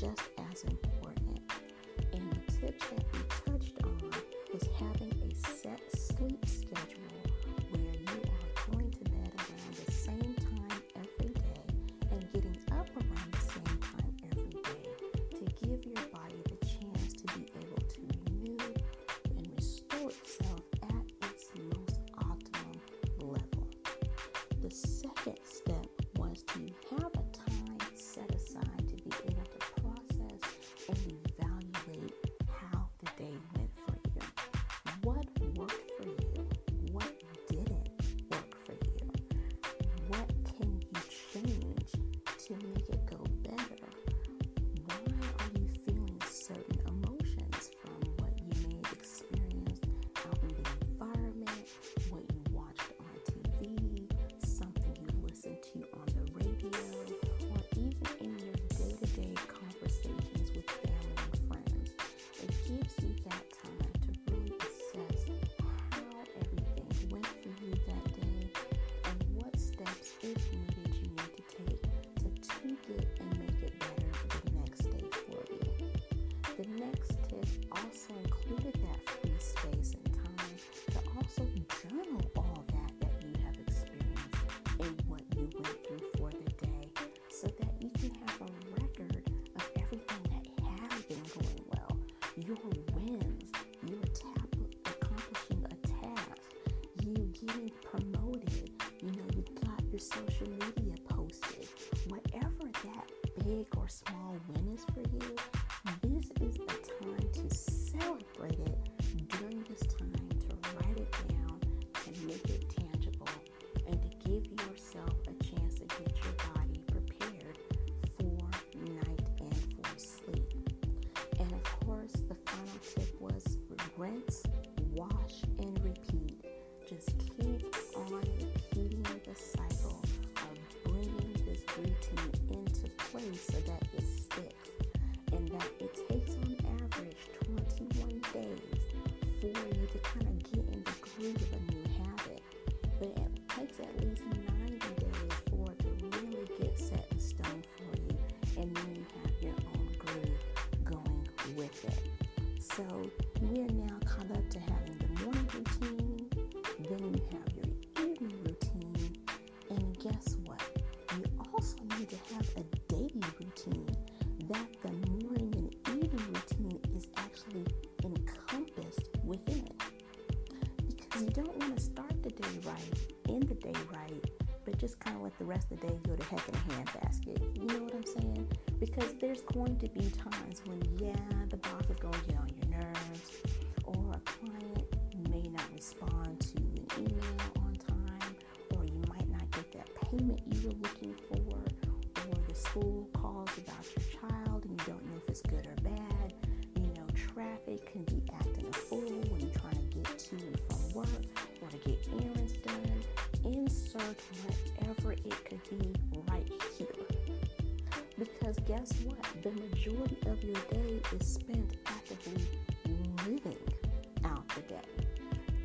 just in that it takes on average 21 days for you to kind of get in the groove of a new habit, but it takes at least 90 days for it to really get set in stone for you, and then you have your own groove going with it. So we're now caught up to having the morning routine, then you have your evening routine, and guess what? You also need to have the rest of the day you're the heck in a handbasket. You know what I'm saying? Because there's going to be times when, yeah, the boss is going to get on your nerves, or a client may not respond to an email on time, or you might not get that payment you were looking for, or the school calls about your child and you don't know if it's good or bad. You know, traffic can be be right here. Because guess what? The majority of your day is spent actively living out the day.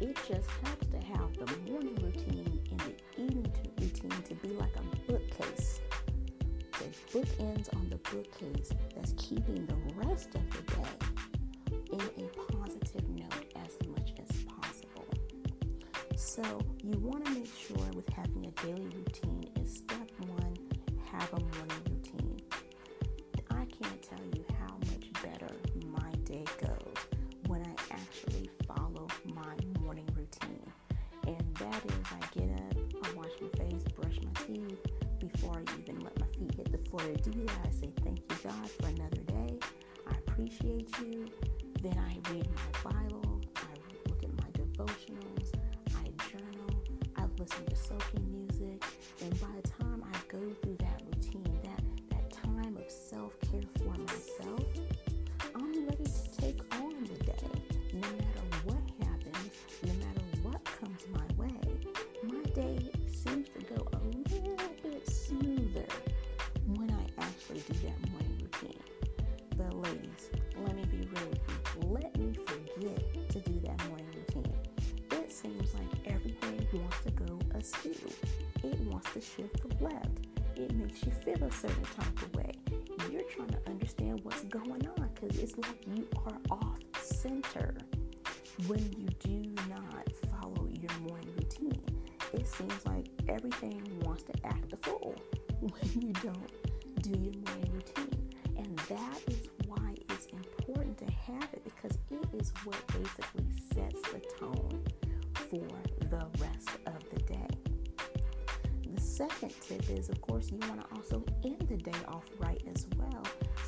It just helps to have the morning routine and the evening routine to be like a bookcase. The bookends on the bookcase that's keeping the rest of the day in a positive note as much as possible. So you want to make sure with having a daily routine want to do that. shift left. It makes you feel a certain type of way. You're trying to understand what's going on because it's like you are off center when you do not follow your morning routine. It seems like everything wants to act a fool when you don't do your morning routine. And that is why it's important to have it because it is what basically sets the tone second tip is, of course, you want to also end the day off right as well.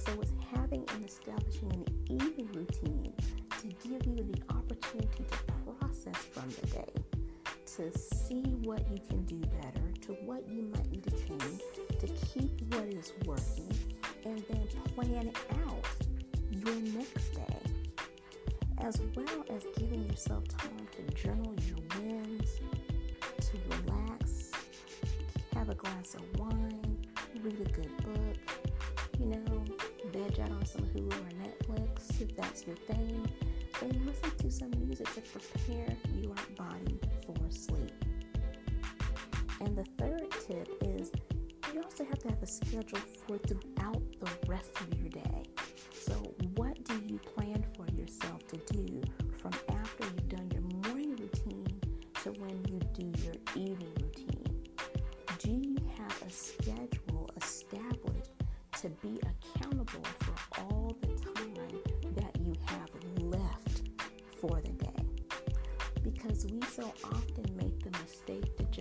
So it's having and establishing an evening routine to give you the opportunity to process from the day, to see what you can do better, to what you might need to change, to keep what is working, and then plan out your next day, as well as giving yourself time to journal your wins, glass of wine, read a good book, you know, veg out on some Hulu or Netflix if that's your thing and listen to some music to prepare your body for sleep. And the third tip is you also have to have a schedule for throughout the rest of your day.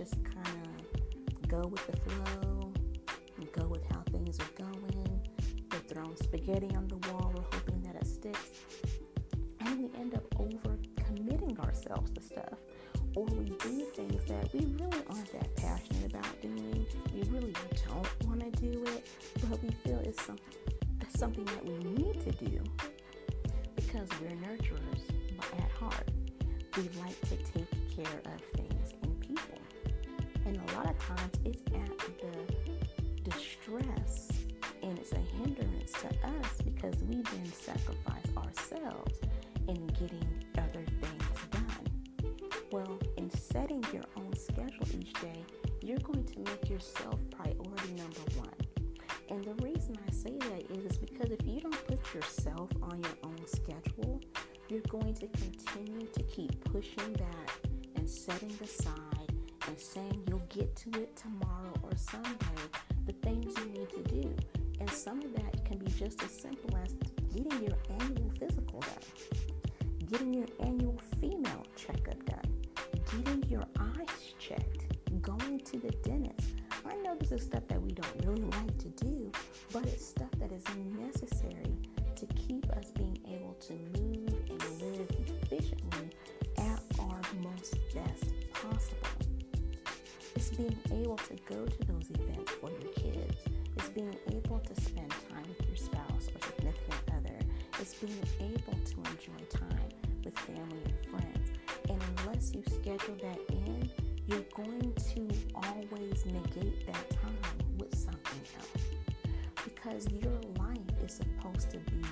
Just kind of go with the flow, go with how things are going. We're throwing spaghetti on the wall, we're hoping that it sticks. And we end up over committing ourselves to stuff. Or we do things that we really aren't that passionate about doing. We really don't want to do it, but we feel it's something that's something that we need to do because we're nurturers at heart. We like to take care of. And a lot of times it's at the distress and it's a hindrance to us because we then sacrifice ourselves in getting other things done. Well, in setting your own schedule each day, you're going to make yourself priority number one. And the reason I say that is because if you don't put yourself on your own schedule, you're going to continue to keep pushing back and setting aside and saying you'll get to it tomorrow or someday the things you need to do. And some of that can be just as simple as getting your annual physical done, getting your annual female checkup done, getting your eyes checked, going to the dentist. I know this is stuff that we don't really like to do, but it's stuff that is necessary to keep us being able to move being able to go to those events for your kids. It's being able to spend time with your spouse or significant other. It's being able to enjoy time with family and friends. And unless you schedule that in, you're going to always negate that time with something else. Because your life is supposed to be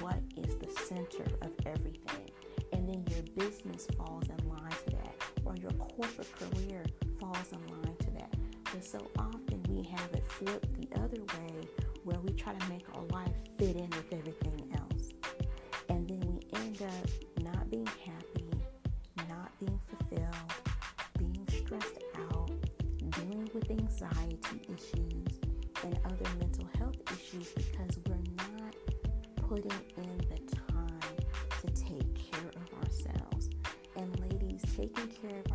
what is the center of everything. And then your business falls in line to that, or your corporate career falls in line to that. But so often we have it flipped the other way where we try to make our life fit in with everything else. And then we end up not being happy, not being fulfilled, being stressed out, dealing with anxiety issues and other mental health issues because we're not putting in the time to take care of ourselves. And ladies, taking care of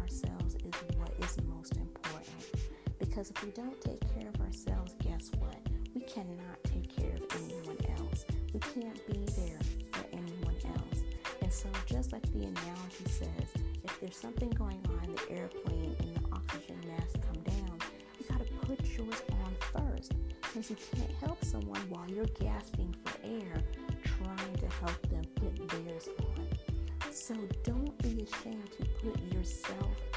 Because if we don't take care of ourselves, guess what? We cannot take care of anyone else. We can't be there for anyone else. And so, just like the analogy says, if there's something going on in the airplane and the oxygen mask come down, you got to put yours on first because you can't help someone while you're gasping for air trying to help them put theirs on. So don't be ashamed to put yourself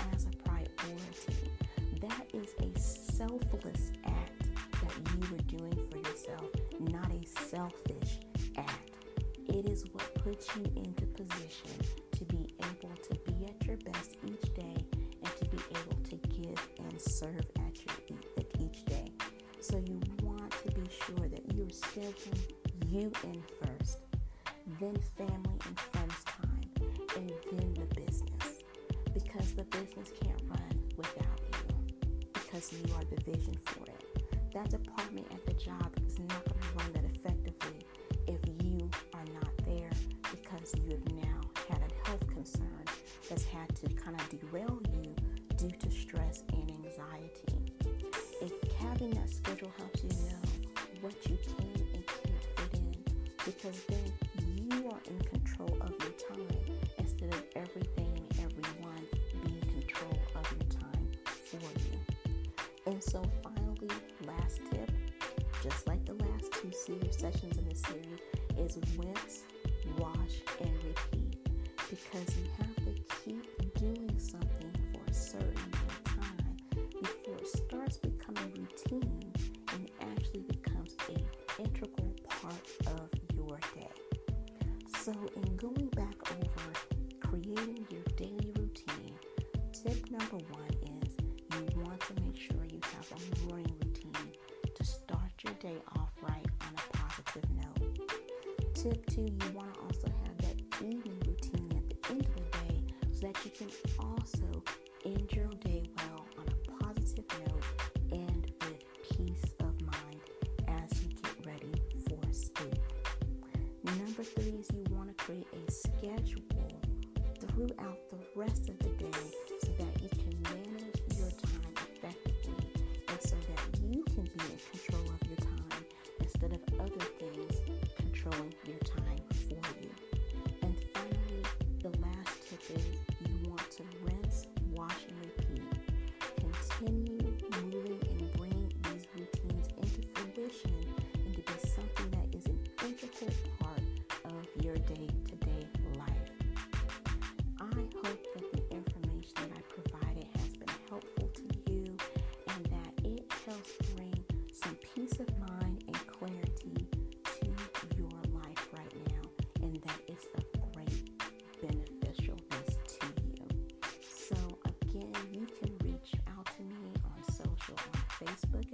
puts you into position to be able to be at your best each day and to be able to give and serve at your each day. So you want to be sure that you're scheduling you in first, then family and friends time, and then the business. Because the business can't run without you, because you are the vision for it. That department at the job to kind of derail you due to stress and anxiety. If having that schedule helps you know what you can and can't fit in, because then you are in control of your time instead of everything and everyone being in control of your time for you. And so, finally, last tip, just like the last two series sessions in this series, is rinse, wash, and repeat because you have to keep something for a certain time before it starts becoming routine and actually becomes a integral part of your day. So, in going back over creating your daily routine, tip number one is you want to make sure you have a morning routine to start your day off right on a positive note. Tip two, you want to also have that evening routine at the end of the day so that you can also end your day well on a positive note and with peace of mind as you get ready for sleep. Number three is you want to create a schedule throughout the rest of the day so that you can manage your time effectively and so that you can be in control of your time instead of other things controlling your time Facebook